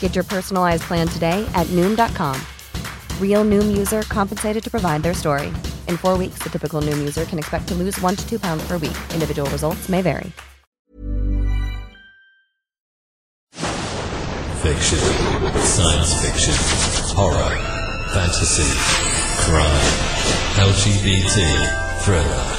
Get your personalized plan today at Noom.com. Real Noom user compensated to provide their story. In four weeks, the typical Noom user can expect to lose one to two pounds per week. Individual results may vary. Fiction, science fiction, horror, fantasy, crime, LGBT, thriller.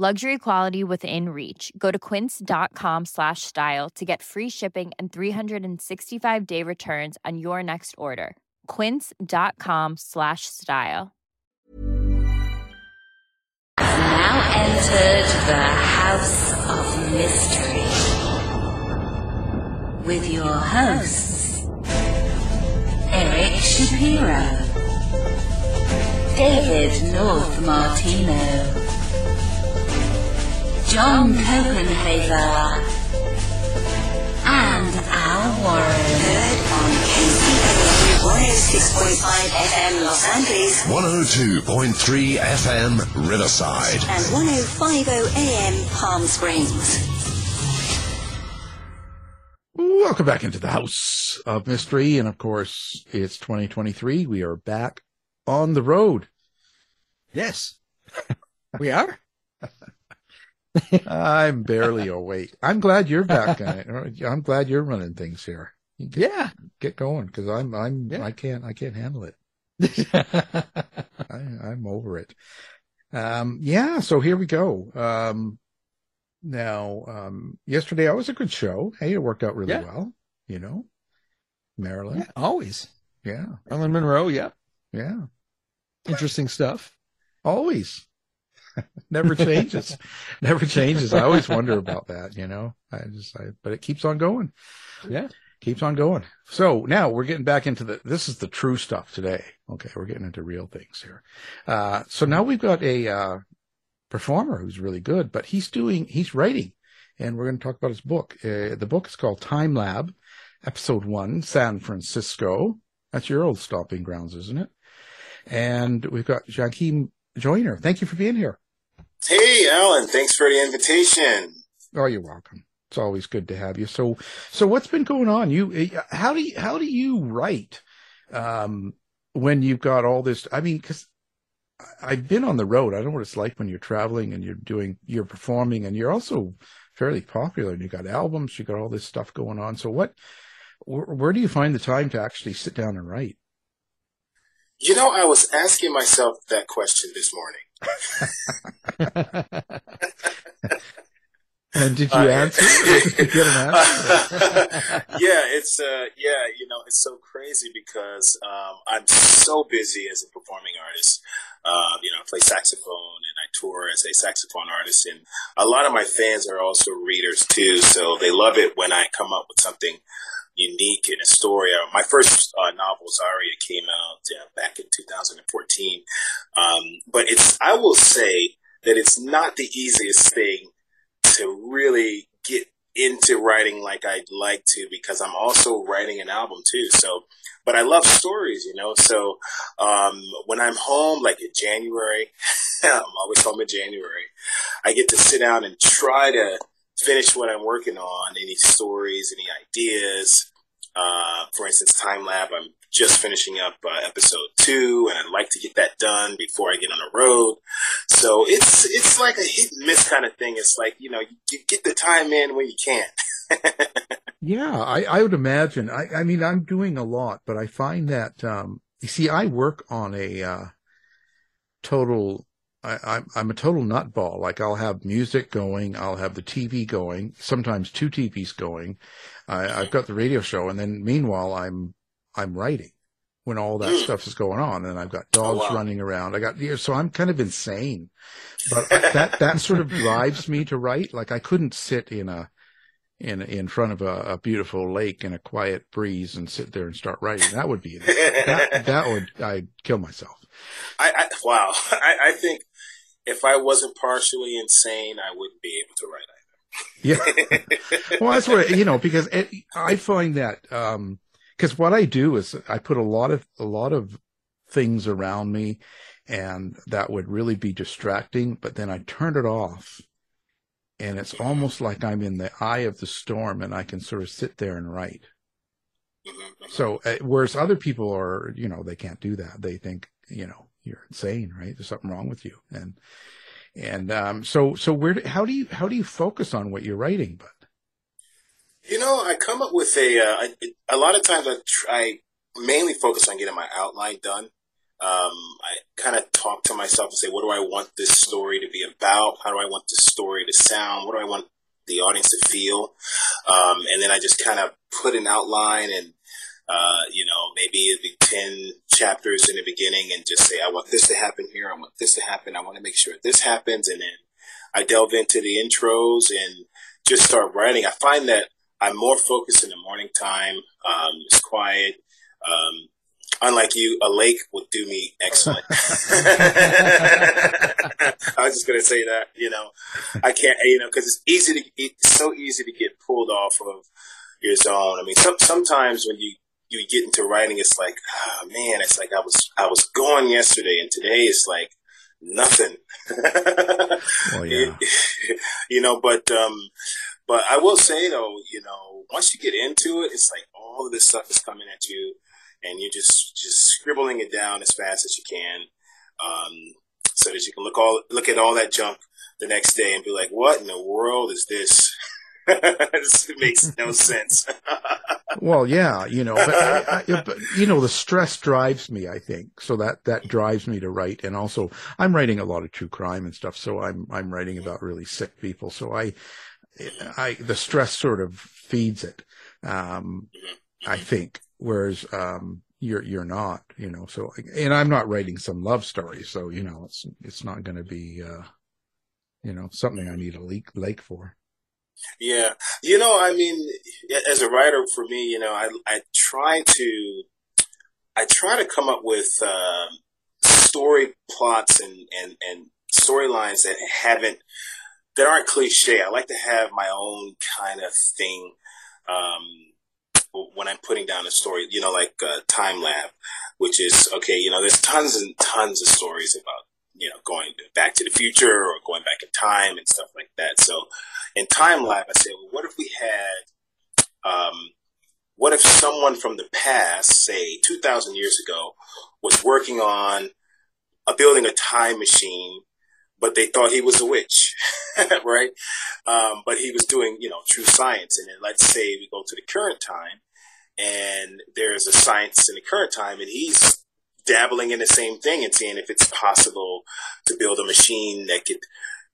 Luxury quality within reach. Go to quince.com slash style to get free shipping and 365 day returns on your next order. Quince.com slash style. Now entered the House of Mystery with your hosts, Eric Shapiro, David North Martino, John Copenhaver, and Al Warren. Heard on KCOU 106.5 FM Los Angeles 102.3 FM Riverside. and 105.0 AM Palm Springs. Welcome back into the House of Mystery. And of course, it's 2023. We are back on the road. Yes, we are. I'm barely awake. I'm glad you're back. I'm glad you're running things here. Get, Yeah. get going because I'm I'm Yeah. I can't I can't handle it. I, I'm over it. Um, yeah. So here we go. Um, now, um, yesterday I was a good show. Hey, it worked out really Yeah. well. You know, Maryland. Yeah, always. Yeah. Ellen Monroe, yeah. Yeah. Interesting stuff. Always. Never changes. Never changes. I always wonder about that, you know. I just I, but it keeps on going. Yeah. Keeps on going. So now we're getting back into the this is the true stuff today. Okay, we're getting into real things here. Uh so now we've got a uh performer who's really good, but he's doing he's writing and we're going to talk about his book. Uh, the book is called Time Lab, episode 1, San Francisco. That's your old stomping grounds, isn't it? And we've got Joaquin Joyner. Thank you for being here. Hey, Alan, thanks for the invitation. Oh, you're welcome. It's always good to have you. So, so what's been going on? You, uh, how do you, how do you write, um, when you've got all this? I mean, cause I've been on the road. I don't know what it's like when you're traveling and you're doing, you're performing and you're also fairly popular and you got albums, you got all this stuff going on. So what, where, where do you find the time to actually sit down and write? You know, I was asking myself that question this morning. And did you Uh, answer? Did you get an answer? yeah, it's uh, yeah, you know, it's so crazy because um, I'm so busy as a performing artist. Um, you know, I play saxophone and I tour as a saxophone artist, and a lot of my fans are also readers too. So they love it when I come up with something unique in a story. Uh, my first uh, novel, Zaria, came out uh, back in 2014. Um, but it's, I will say that it's not the easiest thing to really get into writing like I'd like to because I'm also writing an album too. So, but I love stories, you know. So, um, when I'm home, like in January, I'm always home in January, I get to sit down and try to finish what I'm working on, any stories, any ideas. Uh, for instance, Time Lab, I'm just finishing up uh, episode two, and I'd like to get that done before I get on the road. So it's it's like a hit and miss kind of thing. It's like you know, you, get the time in when you can. Yeah, I, I would imagine. I, I mean, I'm doing a lot, but I find that, um, you see, I work on a, uh, total, I, I'm, I'm a total nutball. Like I'll have music going. I'll have the TV going, sometimes two TVs going. I, I've got the radio show. And then meanwhile, I'm, I'm writing when all that stuff is going on. And I've got oh, dogs wow. running around. I got, so I'm kind of insane, but that, that sort of drives me to write. Like I couldn't sit in a, in in front of a, a beautiful lake and a quiet breeze and sit there and start writing. That would be that, that would I'd kill myself. I, I wow. I, I think if I wasn't partially insane, I wouldn't be able to write either. Yeah. well, that's what you know because it, I find that um, because what I do is I put a lot of a lot of things around me, and that would really be distracting. But then I turn it off, and it's almost like I'm in the eye of the storm, and I can sort of sit there and write. Mm-hmm, mm-hmm. So, uh, whereas other people are, you know, they can't do that. They think, you know, you're insane, right? There's something wrong with you. And, and, um, so, so where, do, how do you, how do you focus on what you're writing, But, You know, I come up with a, uh, I, a lot of times I try, mainly focus on getting my outline done. Um, I kind of talk to myself and say, what do I want this story to be about? How do I want this story to sound? What do I want the audience to feel? Um, and then I just kind of put an outline and, uh, you know, maybe it'd be 10 chapters in the beginning and just say, I want this to happen here. I want this to happen. I want to make sure this happens. And then I delve into the intros and just start writing. I find that I'm more focused in the morning time. Um, it's quiet. Um, unlike you, a lake would do me excellent. I was just gonna say that, you know, I can't, you know, because it's easy to, it's so easy to get pulled off of your zone. I mean, some, sometimes when you you get into writing, it's like, oh, man, it's like I was I was gone yesterday, and today it's like nothing. Oh yeah. you know, but um, but I will say though, you know, once you get into it, it's like all of this stuff is coming at you, and you're just just scribbling it down as fast as you can, um, so that you can look all look at all that junk the next day and be like, what in the world is this? this makes no sense. well, yeah, you know, but, I, I, but, you know, the stress drives me. I think so that that drives me to write, and also I'm writing a lot of true crime and stuff. So I'm I'm writing about really sick people. So I, I the stress sort of feeds it. Um, I think, whereas um, you're you're not, you know. So and I'm not writing some love story, so you know, it's it's not going to be, uh, you know, something I need a leak lake for. Yeah. You know, I mean, as a writer for me, you know, I, I try to, I try to come up with, um, story plots and, and, and storylines that haven't, that aren't cliche. I like to have my own kind of thing, um, when I'm putting down a story, you know, like, uh, Time Lab, which is, okay, you know, there's tons and tons of stories about you know, going back to the future or going back in time and stuff like that. So in Time Lab, I said, well, what if we had, um, what if someone from the past, say 2000 years ago, was working on a building a time machine, but they thought he was a witch, right? Um, but he was doing, you know, true science. And then let's say we go to the current time and there's a science in the current time and he's dabbling in the same thing and seeing if it's possible to build a machine that could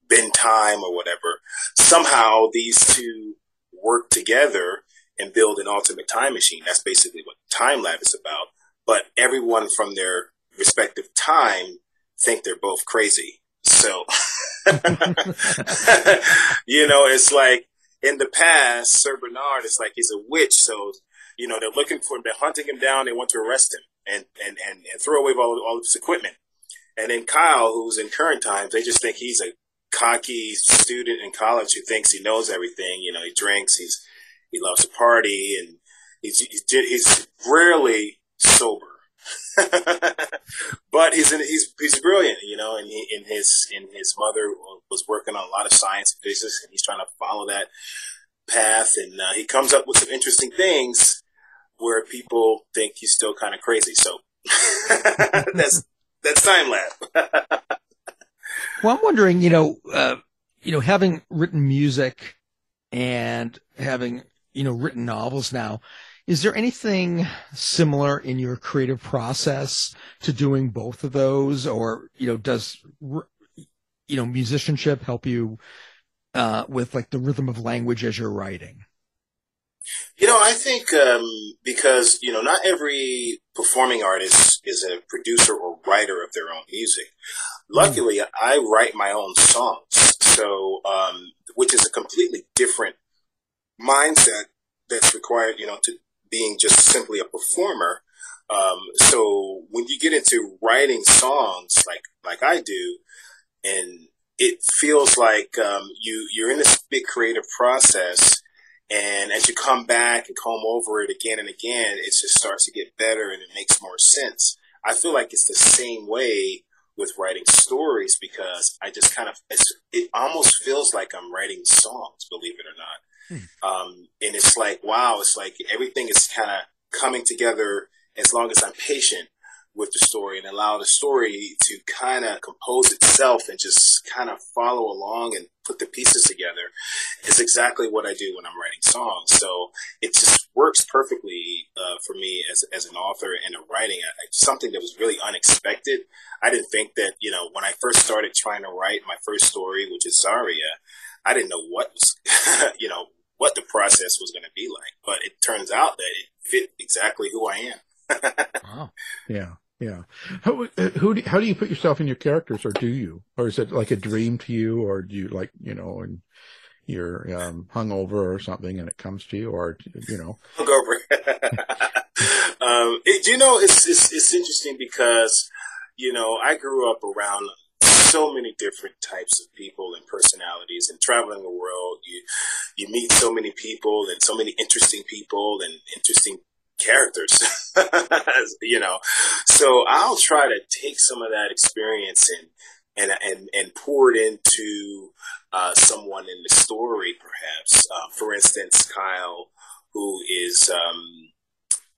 bend time or whatever. Somehow these two work together and build an ultimate time machine. That's basically what Time Lab is about. But everyone from their respective time think they're both crazy. So, you know, it's like in the past, Sir Bernard is like he's a witch. So, you know, they're looking for him, they're hunting him down, they want to arrest him and, and, and, and throw away all, all of his equipment. And then Kyle, who's in current times, they just think he's a cocky student in college who thinks he knows everything. You know, he drinks, he's, he loves to party and he's, he's, he's rarely sober. but he's in, he's he's brilliant, you know, and he in his in his mother was working on a lot of science and physics, and he's trying to follow that path, and uh, he comes up with some interesting things where people think he's still kind of crazy. So that's that's time lab. well, I'm wondering, you know, uh, you know, having written music and having you know written novels now. Is there anything similar in your creative process to doing both of those, or you know, does you know musicianship help you uh, with like the rhythm of language as you're writing? You know, I think um, because you know, not every performing artist is a producer or writer of their own music. Luckily, mm. I write my own songs, so um, which is a completely different mindset that's required, you know, to being just simply a performer. Um, so when you get into writing songs like like I do, and it feels like um, you you're in this big creative process, and as you come back and comb over it again and again, it just starts to get better and it makes more sense. I feel like it's the same way with writing stories because I just kind of it almost feels like I'm writing songs, believe it or not. Hmm. Um, and it's like wow, it's like everything is kind of coming together as long as I'm patient with the story and allow the story to kind of compose itself and just kind of follow along and put the pieces together is exactly what I do when I'm writing songs. So it just works perfectly uh, for me as, as an author and a writing. I, something that was really unexpected. I didn't think that, you know, when I first started trying to write my first story, which is Zaria, I didn't know what was, you know, what the process was going to be like. But it turns out that it fit exactly who I am. wow. Yeah. Yeah. How, uh, who do, how do you put yourself in your characters or do you? Or is it like a dream to you or do you like, you know, and you're um, hungover or something and it comes to you or, you know? Hungover. um, it, you know, it's, it's, it's interesting because, you know, I grew up around so many different types of people and personalities and traveling the world you you meet so many people and so many interesting people and interesting characters, you know. So I'll try to take some of that experience and and and, and pour it into uh, someone in the story, perhaps. Uh, for instance, Kyle, who is, um,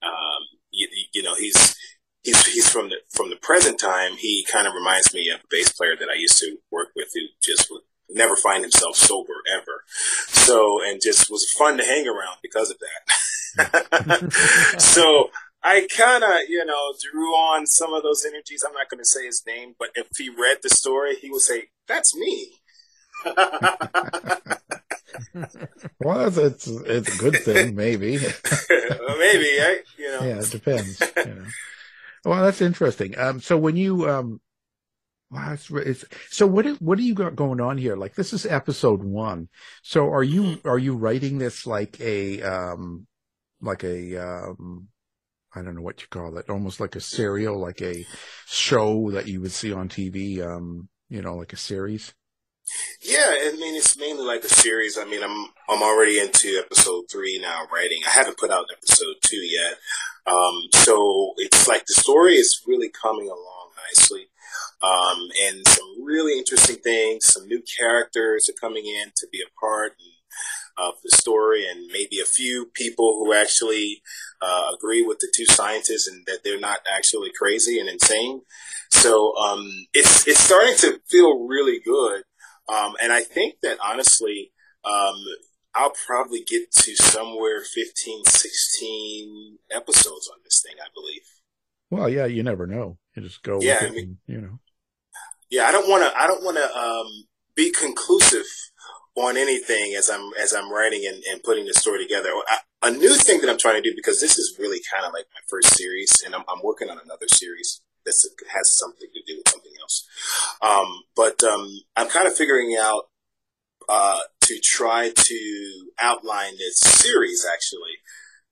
um, you, you, know, he's he's he's from the from the present time. He kind of reminds me of a bass player that I used to work with, who just would never find himself sober ever. So and just was fun to hang around because of that. so I kind of, you know, drew on some of those energies. I'm not going to say his name, but if he read the story, he would say, "That's me." well, it's, it's it's a good thing, maybe. maybe, I, you know. Yeah, it depends. You know. Well, that's interesting. Um, so when you um, Wow, it's, it's, so what what do you got going on here? Like this is episode one. So are you mm-hmm. are you writing this like a um like a um, I don't know what you call it, almost like a serial, like a show that you would see on TV, um, you know, like a series. Yeah, I mean it's mainly like a series. I mean I'm I'm already into episode three now writing. I haven't put out episode two yet. Um, so it's like the story is really coming along nicely. Um, and some really interesting things, some new characters are coming in to be a part and of the story and maybe a few people who actually uh, agree with the two scientists and that they're not actually crazy and insane. So um, it's it's starting to feel really good, um, and I think that honestly, um, I'll probably get to somewhere 15, 16 episodes on this thing. I believe. Well, yeah, you never know. You just go. Yeah, I mean, and, you know. Yeah, I don't want to. I don't want to um, be conclusive on anything as I'm as I'm writing and, and putting the story together. I, a new thing that I'm trying to do because this is really kind of like my first series, and I'm, I'm working on another series that has something to do with something else. Um, but um, I'm kind of figuring out uh, to try to outline this series actually.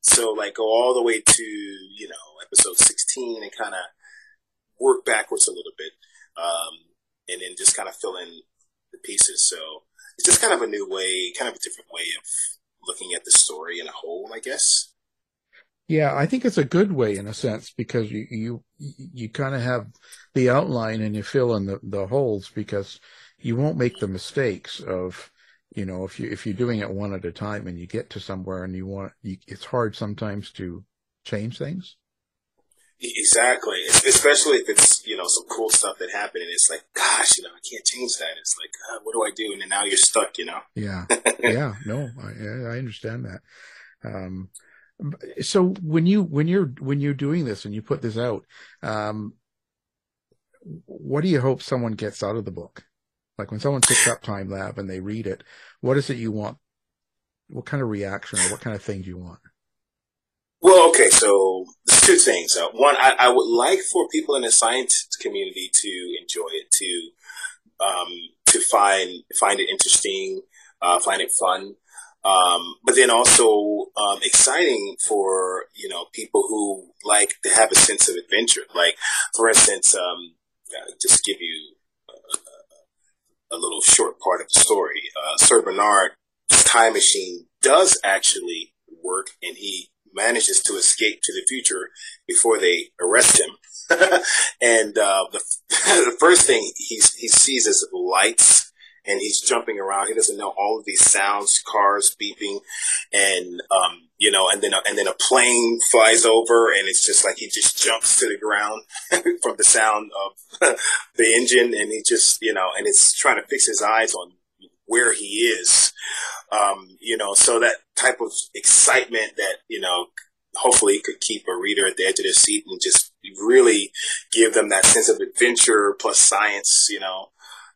So like go all the way to you know episode 16 and kind of work backwards a little bit, um, and then just kind of fill in the pieces. So it's just kind of a new way, kind of a different way of looking at the story in a whole, I guess. Yeah, I think it's a good way in a sense because you you you kind of have the outline and you fill in the, the holes because you won't make the mistakes of you know if you if you're doing it one at a time and you get to somewhere and you want you, it's hard sometimes to change things. Exactly, especially if it's you know some cool stuff that happened, and it's like, gosh, you know, I can't change that. It's like, uh, what do I do? And then now you're stuck, you know. Yeah, yeah, no, I, I understand that. Um, so when you when you're when you're doing this and you put this out, um, what do you hope someone gets out of the book? Like when someone picks up Time Lab and they read it, what is it you want? What kind of reaction or what kind of thing do you want? Well, okay, so two things. Uh, one, I, I, would like for people in the science community to enjoy it, to um, to find find it interesting, uh, find it fun. Um, but then also um, exciting for you know people who like to have a sense of adventure. Like for instance, um, uh, just give you a, a, little short part of the story. Uh, Sir Bernard's time machine does actually work, and he manages to escape to the future before they arrest him. and uh, the, the first thing he he sees is lights and he's jumping around. He doesn't know all of these sounds, cars beeping, and um, you know, and then a, and then a plane flies over, and it's just like he just jumps to the ground from the sound of the engine, and he just you know, and it's trying to fix his eyes on where he is, um, you know, so that type of excitement that you know hopefully could keep a reader at the edge of their seat and just really give them that sense of adventure plus science, you know,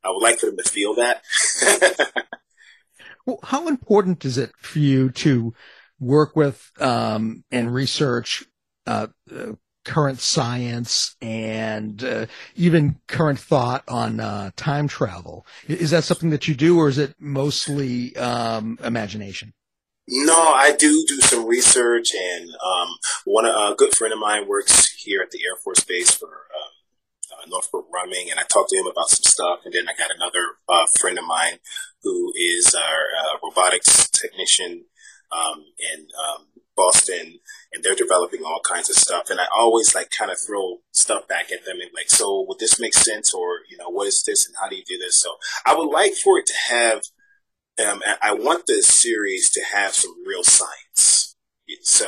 I would like for them to feel that. well, how important is it for you to work with um, and research uh, uh, current science and uh, even current thought on uh, time travel? Is that something that you do, or is it mostly um, imagination? No, I do do some research, and um, one a good friend of mine works here at the Air Force Base for um, uh, Northrop Grumman, and I talked to him about some stuff. And then I got another uh, friend of mine who is our uh, robotics technician um, in um, Boston, and they're developing all kinds of stuff. And I always like kind of throw stuff back at them and like, so would this make sense, or you know, what is this, and how do you do this? So I would like for it to have. Um, I want the series to have some real science. So,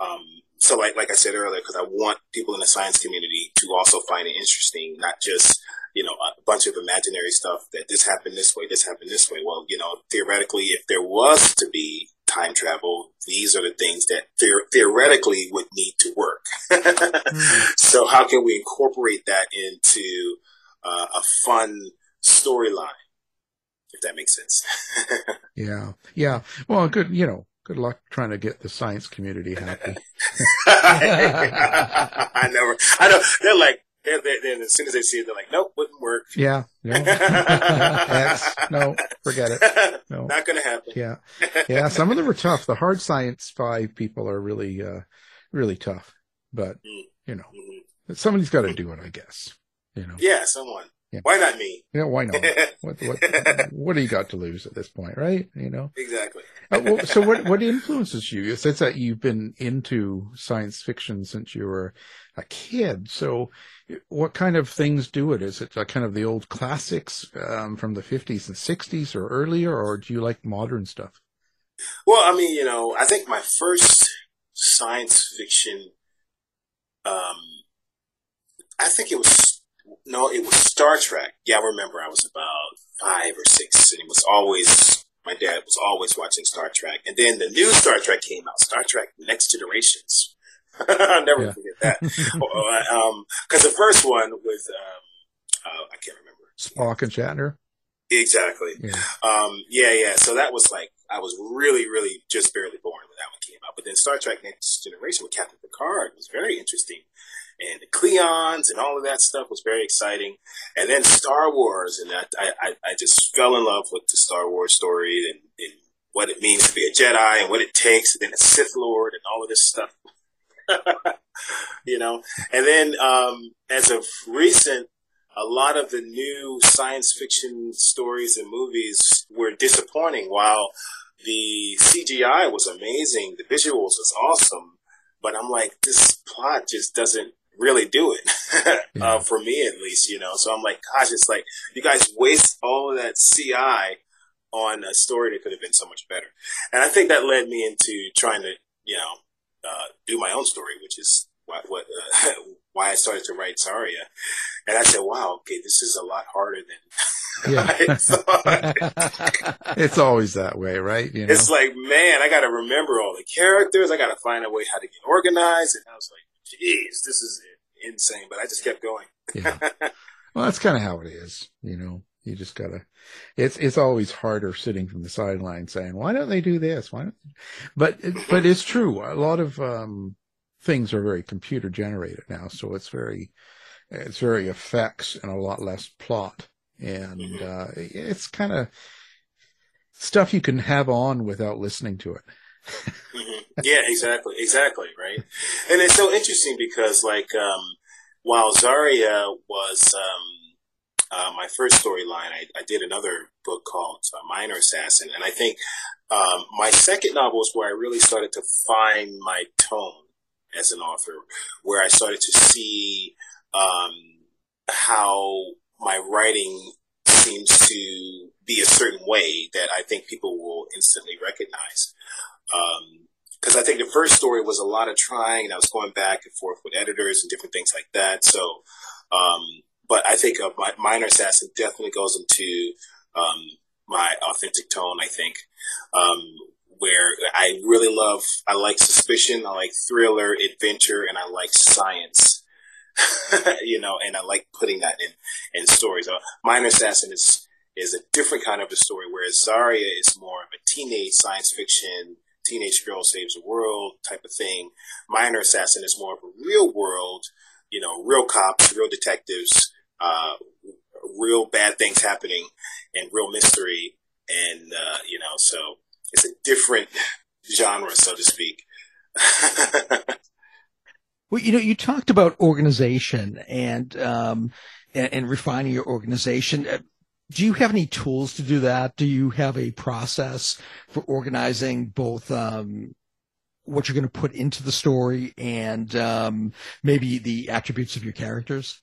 um, so like like I said earlier, because I want people in the science community to also find it interesting, not just you know a bunch of imaginary stuff that this happened this way, this happened this way. Well, you know, theoretically, if there was to be time travel, these are the things that theoretically would need to work. mm. So how can we incorporate that into uh, a fun storyline? If that makes sense. yeah, yeah. Well, good. You know, good luck trying to get the science community happy. I never, I know they're like, they're, they're, as soon as they see it, they're like, nope, wouldn't work. Yeah. No. X, no, forget it. No. Not going to happen. Yeah. Yeah. Some of them are tough. The hard science five people are really, uh, really tough, but mm. you know, mm-hmm. somebody's got to do it, I guess. You know? Yeah. Someone. Yeah. Why not me? Yeah, why not? what, what, what do you got to lose at this point, right? You know? Exactly. uh, well, so what, what influences you? It says that you've been into science fiction since you were a kid. So what kind of things do it? Is it kind of the old classics, um, from the fifties and sixties or earlier, or do you like modern stuff? Well, I mean, you know, I think my first science fiction, um, I think it was no, it was Star Trek. Yeah, I remember I was about five or six, and it was always my dad was always watching Star Trek. And then the new Star Trek came out, Star Trek Next Generations. I'll never yeah. forget that. Because um, the first one was um, uh, I can't remember Spock and Shatner. Exactly. Yeah. Um, yeah, yeah. So that was like I was really, really just barely born when that one came out. But then Star Trek Next Generation with Captain Picard was very interesting and the Klingons and all of that stuff was very exciting. And then Star Wars, and I, I, I just fell in love with the Star Wars story and, and what it means to be a Jedi and what it takes, and then a Sith Lord and all of this stuff. you know, and then um, as of recent, a lot of the new science fiction stories and movies were disappointing. While the CGI was amazing, the visuals was awesome, but I'm like, this plot just doesn't really do it yeah. uh, for me at least, you know. So I'm like, gosh, it's like you guys waste all of that CI on a story that could have been so much better. And I think that led me into trying to, you know, uh, do my own story, which is what, what uh, why I started to write Zarya. And I said, wow, okay, this is a lot harder than yeah. I thought. it's always that way, right? You know? It's like, man, I got to remember all the characters. I got to find a way how to get organized. And I was like, geez, this is insane. But I just kept going. yeah. Well, that's kind of how it is, you know. You just gotta. It's it's always harder sitting from the sideline saying, "Why don't they do this? Why?" Don't they but but it's true. A lot of um, things are very computer generated now, so it's very it's very effects and a lot less plot, and mm-hmm. uh, it's kind of stuff you can have on without listening to it. Hmm Yeah, exactly, exactly, right. And it's so interesting because, like, um, while Zaria was um, uh, my first storyline, I, I did another book called uh, Minor Assassin, and I think um, my second novel is where I really started to find my tone as an author, where I started to see um, how my writing seems to be a certain way that I think people will instantly recognize. Because I think the first story was a lot of trying, and I was going back and forth with editors and different things like that. So, um, but I think of my Minor Assassin definitely goes into um, my authentic tone. I think um, where I really love, I like suspicion, I like thriller, adventure, and I like science. you know, and I like putting that in in stories. Uh, Minor Assassin is is a different kind of a story, whereas Zarya is more of a teenage science fiction, teenage girl saves the world type of thing. Minor Assassin is more of a real world, you know, real cops, real detectives, uh, real bad things happening, and real mystery, and uh, you know, so it's a different genre, so to speak. Well, you know, you talked about organization and, um, and, and refining your organization. Do you have any tools to do that? Do you have a process for organizing both, um, what you're going to put into the story and, um, maybe the attributes of your characters?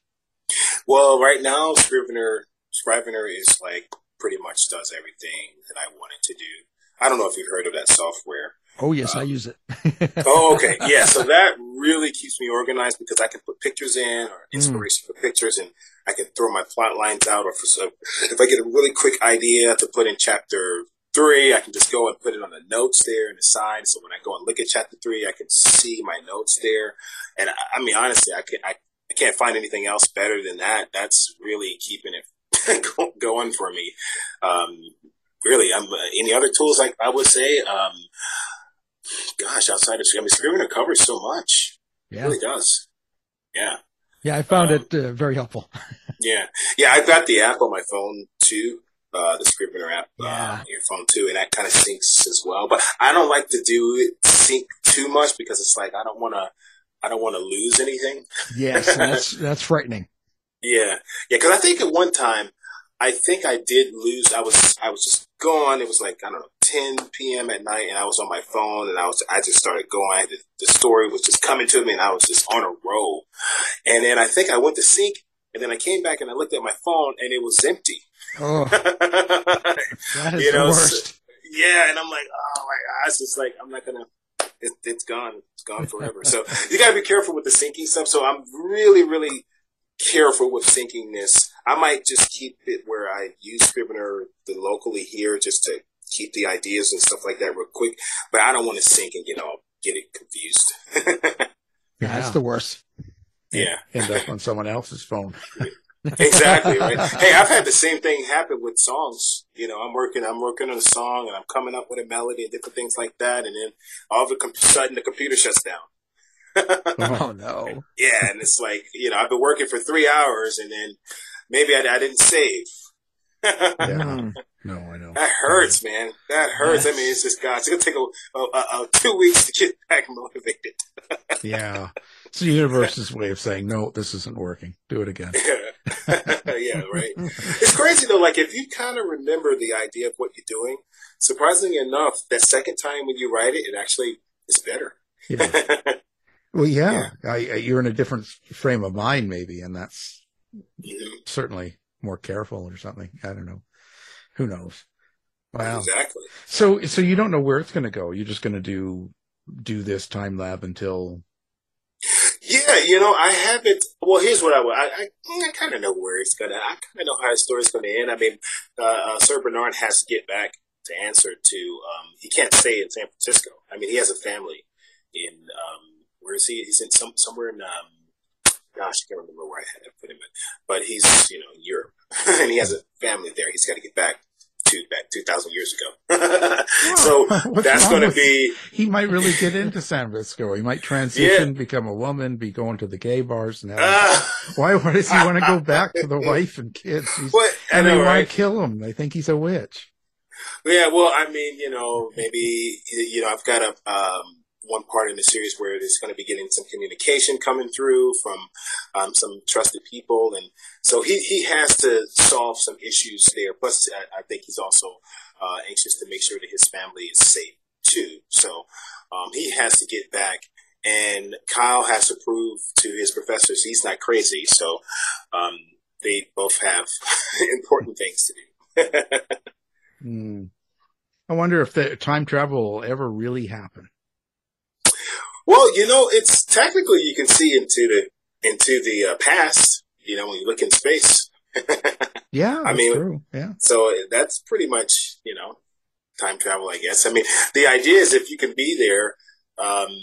Well, right now, Scrivener Scrivener is like pretty much does everything that I wanted to do. I don't know if you've heard of that software. Oh, yes, I use it. oh, okay. Yeah. So that really keeps me organized because I can put pictures in or inspiration for pictures and I can throw my plot lines out or for so if I get a really quick idea to put in chapter three, I can just go and put it on the notes there in the side. So when I go and look at chapter three, I can see my notes there. And I, I mean, honestly, I can, I, I can't find anything else better than that. That's really keeping it going for me. Um, really, I'm, uh, any other tools like I would say, um, gosh, outside of, I mean, Scrivener covers so much. It Yeah. really does. Yeah. Yeah, I found it uh, very helpful. Yeah. Yeah. I've got the app on my phone too. Uh, the Scrivener app, uh, on your phone too, and that kind of syncs as well. But I don't like to do it sync too much because it's like, I don't want to, I don't want to lose anything. Yes, that's, that's frightening. Yeah, yeah. Because I think at one time, I think I did lose. I was I was just gone. It was like I don't know, 10 p.m. at night, and I was on my phone, and I was I just started going. The, the story was just coming to me, and I was just on a roll. And then I think I went to sync, and then I came back and I looked at my phone, and it was empty. Oh, that is You the know, worst. so- yeah, and I'm like, oh my gosh, it's like I'm not gonna. It, it's gone. It's gone forever. So you gotta be careful with the syncing stuff. So I'm really, really careful with syncing this. I might just keep it where I use Scrivener the locally here just to keep the ideas and stuff like that real quick. But I don't want to sync and get all get it confused. Yeah, that's the worst. yeah. End up on someone else's phone. exactly right. Hey, I've had the same thing happen with songs. You know, I'm working, I'm working on a song, and I'm coming up with a melody and different things like that, and then all of a com- sudden the computer shuts down. oh no. Yeah, and it's like you know I've been working for three hours, and then maybe I, I didn't save. Yeah. Hmm. No, I know. That hurts, man. That hurts. I mean, it's just God. It's gonna take a, a, a, a two weeks to get back motivated. Yeah. It's the universe's way of saying, no, this isn't working. Do it again. yeah, right. It's crazy though. Like if you kind of remember the idea of what you're doing, surprisingly enough, that second time when you write it, it actually is better. Yeah. Well, yeah, I, I, you're in a different frame of mind, maybe, and that's mm-hmm. certainly more careful or something. I don't know. Who knows? Wow. Exactly. So, so you don't know where it's going to go. You're just going to do do this time lab until. Yeah, you know, I haven't. Well, here's what I. I, I, I kind of know where it's gonna. I kind of know how the story's gonna end. I mean, uh, uh, Sir Bernard has to get back to answer to. Um, he can't stay in San Francisco. I mean, he has a family in. Um, where is he? He's in some somewhere in. Um, gosh, I can't remember where I had to put him in, but he's you know in Europe, and he has a family there. He's got to get back to back two thousand years ago. so What's that's going to be. He might really get into San Francisco. He might transition, become a woman, be going to the gay bars now. why? Why does he want to go back to the wife and kids? What? And they want to kill him. They think he's a witch. Yeah, well, I mean, you know, maybe you know, I've got a um, one part in the series where there's going to be getting some communication coming through from um, some trusted people, and so he he has to solve some issues there. Plus, I, I think he's also uh, anxious to make sure that his family is safe too. So um, he has to get back, and Kyle has to prove to his professors he's not crazy. So um, they both have important things to do. Hmm. I wonder if the time travel will ever really happen. Well, you know, it's technically you can see into the into the uh, past. You know, when you look in space. Yeah, I mean, true. Yeah. So that's pretty much you know time travel, I guess. I mean, the idea is if you can be there um,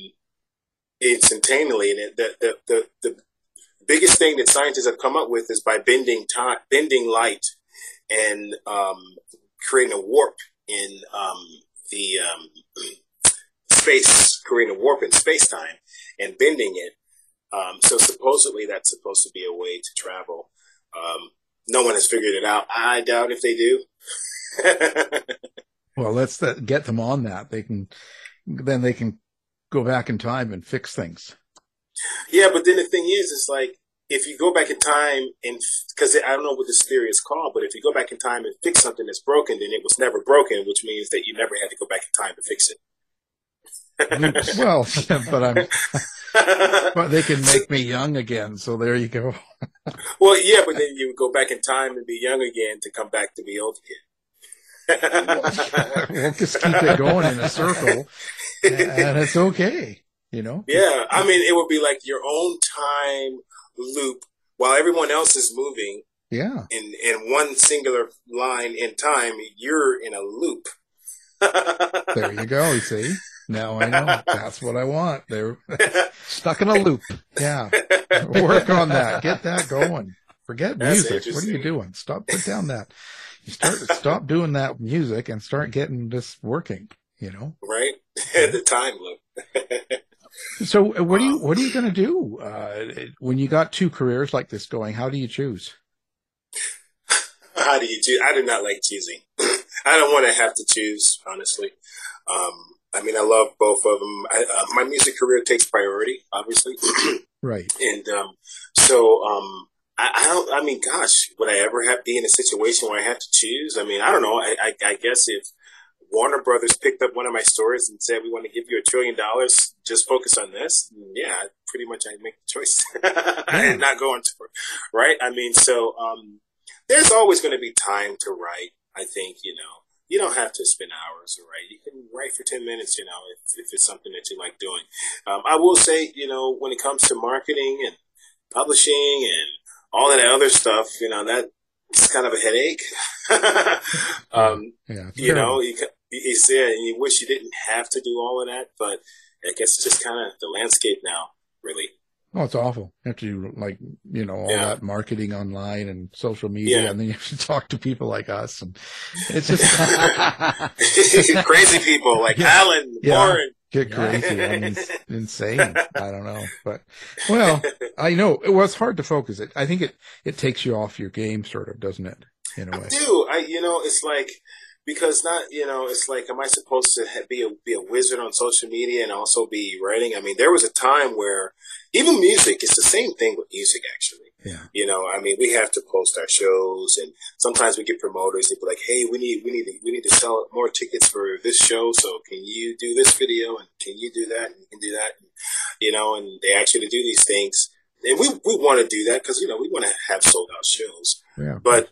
instantaneously, and it, the, the the the biggest thing that scientists have come up with is by bending time, bending light, and um, creating a warp in um, the um, space, creating a warp in space time, and bending it. Um, so supposedly that's supposed to be a way to travel. Um, no one has figured it out. I doubt if they do. Well, let's uh, get them on that. They can, then they can go back in time and fix things. Yeah, but then the thing is, it's like if you go back in time and because I don't know what this theory is called, but if you go back in time and fix something that's broken, then it was never broken, which means that you never had to go back in time to fix it. well, but I'm, but they can make me young again. So there you go. Well, yeah, but then you would go back in time and be young again to come back to be old again. we'll just keep it going in a circle, and it's okay. You know. Yeah, I mean, it would be like your own time loop while everyone else is moving Yeah. in in one singular line in time. You're in a loop. There you go. You see. Now I know. That's what I want. They're stuck in a loop. Yeah. Work on that. Get that going. Forget That's music. What are you doing? Stop. Put down that. You start. Stop doing that music and start getting this working. You know. right? the time loop. So uh, what are you what are you going to do uh, when you got two careers like this going? How do you choose? How do you choose? I do not like choosing. I don't want to have to choose, honestly. Um, I mean, I love both of them. I, uh, my music career takes priority, obviously, Right. and um, so um, I, I don't. I mean, gosh, would I ever have be in a situation where I have to choose? I mean, I don't know. I, I, I guess if Warner Brothers picked up one of my stories and said, "We want to give you a trillion dollars, just focus on this," yeah, pretty much I make the choice and not go into it, right? I mean, so um, there's always going to be time to write. I think you know you don't have to spend hours to write. You can write for ten minutes, you know, if, if it's something that you like doing. Um, I will say, you know, when it comes to marketing and publishing and all that other stuff, you know, that it's kind of a headache. um, Yeah. you know, you, ca- you, you it and you wish you didn't have to do all of that, but I guess it's just kind of the landscape now, really. Oh, it's awful. You have to do like, you know, all Yeah. that marketing online and social media, Yeah. and then you have to talk to people like us. And it's just Crazy people like Yeah. Alan, Yeah. Warren. get crazy. I mean, insane. I don't know, but well, I know it was hard to focus it. I think it, it takes you off your game sort of, doesn't it? In a way. do. I, you know, it's like because not, you know, it's like, am I supposed to be a be a wizard on social media and also be writing? I mean, there was a time where even music, it's the same thing with music, actually. Yeah. You know, I mean, we have to post our shows, and sometimes we get promoters. They be like, "Hey, we need, we need, to, we need to sell more tickets for this show. So can you do this video, and can you do that, and you can do that?" And, you know, and they ask you to do these things, and we we want to do that because you know we want to have sold out shows Yeah. but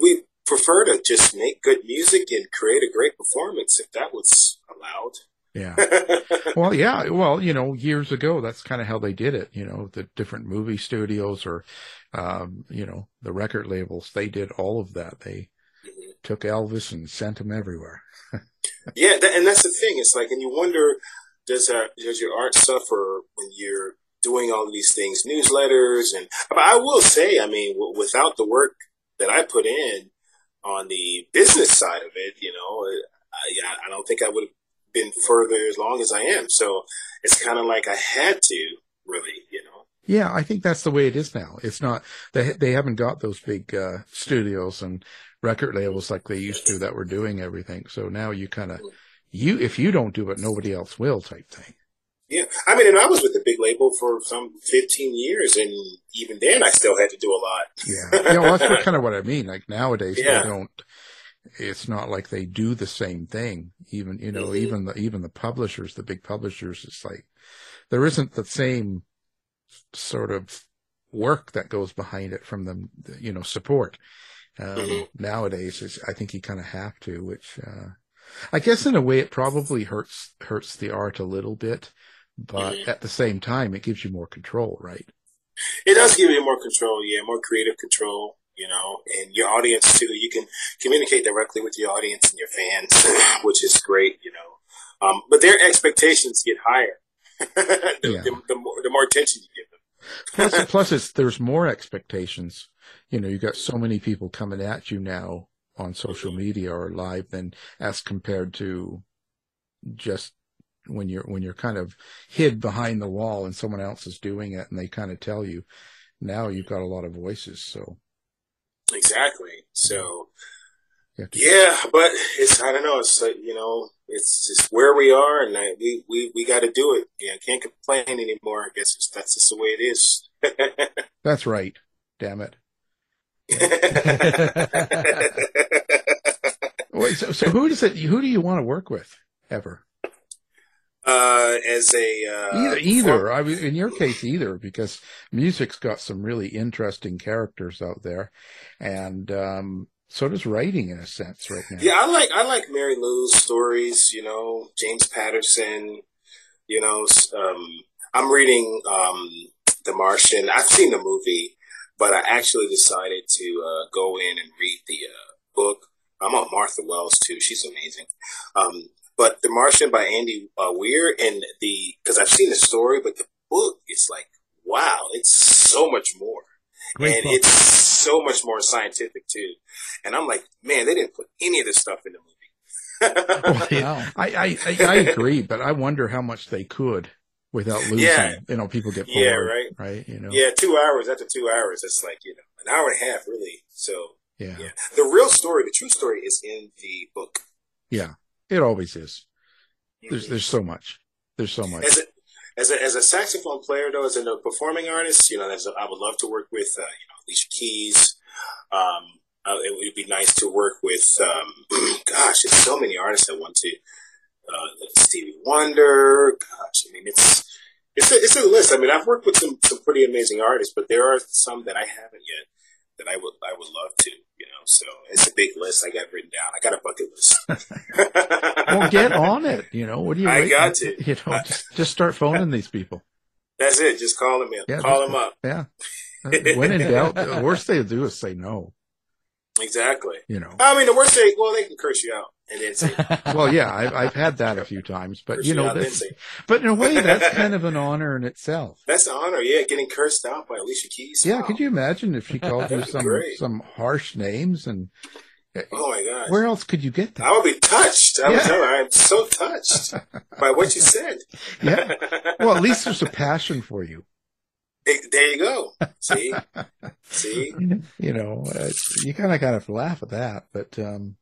we prefer to just make good music and create a great performance if that was allowed. Yeah. well, yeah. Well, you know, years ago, that's kind of how they did it. You know, the different movie studios or, um, you know, the record labels, they did all of that. They took Elvis and sent him everywhere. yeah, that, and that's the thing. It's like, and you wonder, does uh, does your art suffer when you're doing all of these things, newsletters, and but I will say, I mean, w- without the work that I put in on the business side of it, you know, I, I don't think I would have been further as long as I am. So it's kind of like I had to, really, you know. Yeah, I think that's the way it is now. It's not they they haven't got those big uh, studios and record labels like they used to that were doing everything. So now you kind of, you, if you don't do it, nobody else will type thing. Yeah, I mean, and I was with the big label for some 15 years, and even then, I still had to do a lot. Yeah, yeah, well, that's what, kind of what I mean. Like nowadays, Yeah. they don't. It's not like they do the same thing. Even you know, Mhm. even the even the publishers, the big publishers, it's like there isn't the same sort of work that goes behind it from them. You know, support. Um, Mhm. Nowadays, it's, I think you kind of have to, which uh, I guess in a way it probably hurts hurts the art a little bit, but Mhm. at the same time, it gives you more control, right? It does give you more control, yeah, more creative control, you know, and your audience too. You can communicate directly with your audience and your fans, which is great, you know. Um, but their expectations get higher the, Yeah. the, the more the more attention you give them. plus, plus it's there's more expectations. You know, you've got so many people coming at you now on social media or live than as compared to just when you're when you're kind of hid behind the wall and someone else is doing it and they kind of tell you. Now you've got a lot of voices, so Exactly. So you have to- yeah, but it's I don't know. It's like you know, it's just where we are, and I, we we we got to do it. Yeah, can't complain anymore. I guess it's, that's just the way it is. that's right. Damn it. Wait, so, so who does it? Who do you want to work with ever? Uh, as a uh, Either, either. I mean, in your case, either, because music's got some really interesting characters out there, and um, so does writing in a sense right now. Yeah, I like I like Mary Lou's stories. You know, James Patterson. You know, um, I'm reading um, The Martian. I've seen the movie, but I actually decided to uh, go in and read the uh, book. I'm on Martha Wells too. She's amazing. Um, Martian by Andy uh, Weir and the because I've seen the story, but the book is like wow, it's so much more Great and book. it's so much more scientific too. And I'm like, man, they didn't put any of this stuff in the movie. I, I, I, I agree, but I wonder how much they could without losing. Yeah. You know, people get bored, Yeah, right. Right. You know. Yeah, two hours after two hours, it's like you know an hour and a half, really. So Yeah. yeah, the real story, the true story, is in the book. Yeah. It always is. There's there's so much. There's so much. As a as a, as a saxophone player, though, as a performing artist, you know, a, I would love to work with, uh, you know, Alicia Keys. Um, uh, it would be nice to work with, um, gosh, there's so many artists I want to. Uh, Stevie Wonder. Gosh, I mean, it's it's a, it's a list. I mean, I've worked with some some pretty amazing artists, but there are some that I haven't yet that I would I would love to. You know, so it's a big list. I got written down. I got a bucket list. well, get on it. You know, what do you? I got to. You know, just, just start phoning these people. That's it. Just call them in. Yeah, call them up. Yeah. Uh, when in doubt, the worst they'll do is say no. Exactly. You know. I mean, the worst they well, they can curse you out and say, Well, yeah, I've, I've had that a few times, but Curse you know, that's, but in a way, that's kind of an honor in itself. "That's an honor." Yeah, getting cursed out by Alicia Keys. Yeah, Wow. could you imagine if she called you some great. some harsh names and Oh my God! where else could you get that? I would be touched. I would Yeah. tell her, I'm so touched by what you said. Yeah. Well, at least there's a passion for you. There you go. See, see. You know, uh, you kind of kind of laugh at that, but um,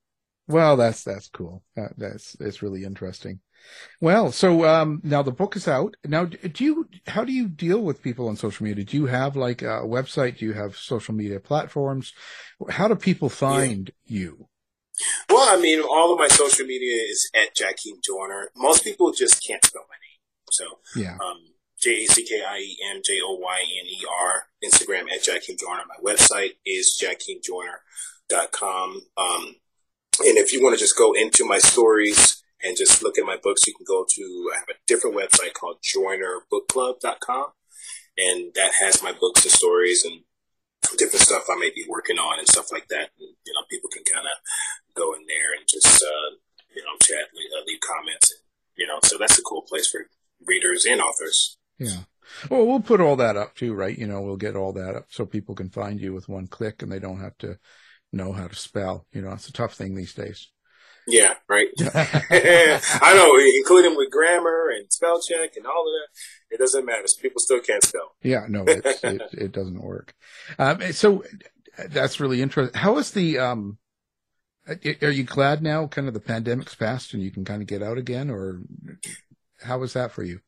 well, that's that's cool. That, that's it's really interesting. Well, so um, now the book is out. Now, do you? How do you deal with people on social media? Do you have like a website? Do you have social media platforms? How do people find you? Well, I mean, all of my social media is at Jackiem Joyner. Most people just can't spell my name, so Yeah. um, J A C K I E M J O Y N E R. Instagram at Jackiem Joyner. My website is jackiemjoyner.com. Um, and if you want to just go into my stories and just look at my books, you can go to, I have a different website called joynerbookclub.com. And that has my books and stories and different stuff I may be working on and stuff like that. And, you know, people can kind of go in there and just, uh, you know, chat, leave, uh, leave comments. And, you know, so that's a cool place for readers and authors. Yeah. Well, we'll put all that up too, right? You know, we'll get all that up so people can find you with one click and they don't have to know how to spell. You know, it's a tough thing these days. Yeah, right. I know, including with grammar and spell check and all of that. It doesn't matter. People still can't spell. Yeah, no, it's, it, it doesn't work. Um, so that's really interesting. How is the, um, Uh, Are you glad now? Kind of the pandemic's passed and you can kind of get out again, or how was that for you?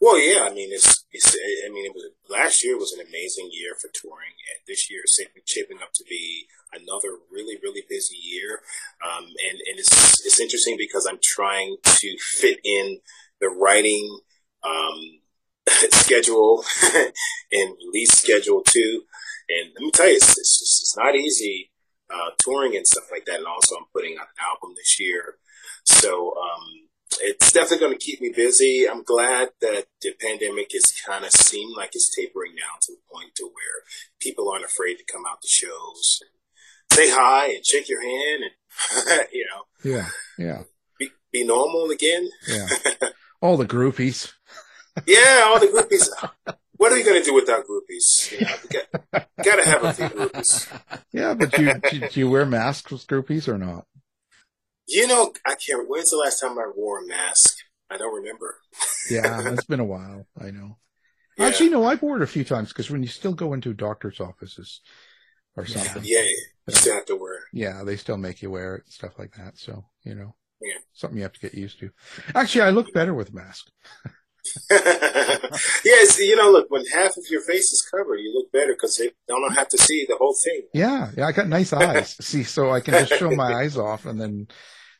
Well, yeah, I mean, it's, it's, I mean, it was, last year was an amazing year for touring, and this year is shaping- up to be another really, really busy year. Um, and, and it's, it's interesting because I'm trying to fit in the writing, um, schedule and release schedule too. And let me tell you, it's, it's, just- it's not easy, uh, touring and stuff like that. And also I'm putting out an album this year. So, um, it's definitely going to keep me busy. I'm glad that the pandemic is kind of seemed like it's tapering down to the point to where people aren't afraid to come out to shows, and say hi and shake your hand, and you know, Yeah, yeah, be, be normal again. yeah. All the groupies. Yeah, all the groupies. what are you going to do without groupies? You know, got, got to have a few groupies. Yeah, but you, do, do you wear masks with groupies or not? You know, I can't. When's the last time I wore a mask? I don't remember. Yeah, it's been a while. I know. Yeah. Actually, no, I've worn it a few times because when you still go into doctor's offices or something, Yeah, you still have to wear. yeah, they still make you wear it and stuff like that. So, you know, Yeah. something you have to get used to. Actually, I look better with a mask. yes, you know, look, when half of your face is covered, you look better because they don't have to see the whole thing. Yeah, yeah, I got nice eyes. See, so I can just show my eyes off, and then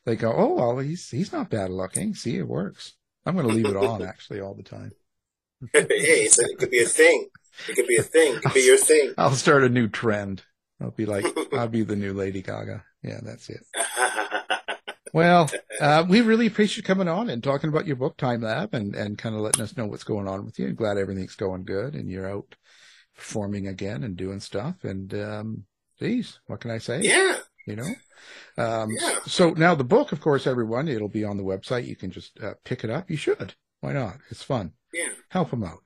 they go, "Oh, well, he's he's not bad looking." See, it works. I'm going to leave it on actually all the time. hey, a, it could be a thing. It could be a thing. It could be your thing. I'll start a new trend. I'll be like, I'll be the new Lady Gaga. Yeah, that's it. Well, uh, we really appreciate you coming on and talking about your book, Time Lab, and, and kind of letting us know what's going on with you. And glad everything's going good and you're out performing again and doing stuff. And, um, geez, what can I say? Yeah. You know? Um, so now the book, of course, everyone, it'll be on the website. You can just uh, pick it up. You should. Why not? It's fun. Yeah. Help them out.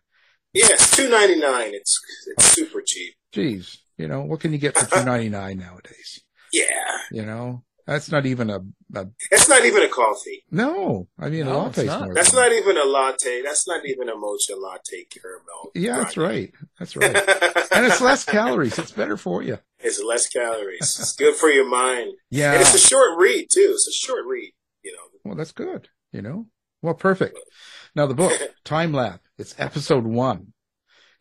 Yes, two ninety nine. It's it's super cheap. Geez, you know, what can you get for two ninety nine nowadays? Yeah, You know, that's not even a, a it's not even a coffee. no. I mean, a No, latte's it's not. more. That's not even a latte. That's not even a mocha latte caramel. Yeah, that's right. That's right. and it's less calories. It's better for you. It's less calories. It's good for your mind. Yeah. and it's a short read too. It's a short read. You know. Well, that's good. You know. Well, perfect. Now the book, Time Lab. It's episode one,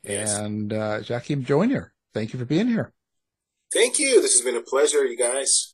and uh, Jackiem Joyner. Thank you for being here. Thank you. This has been a pleasure, you guys.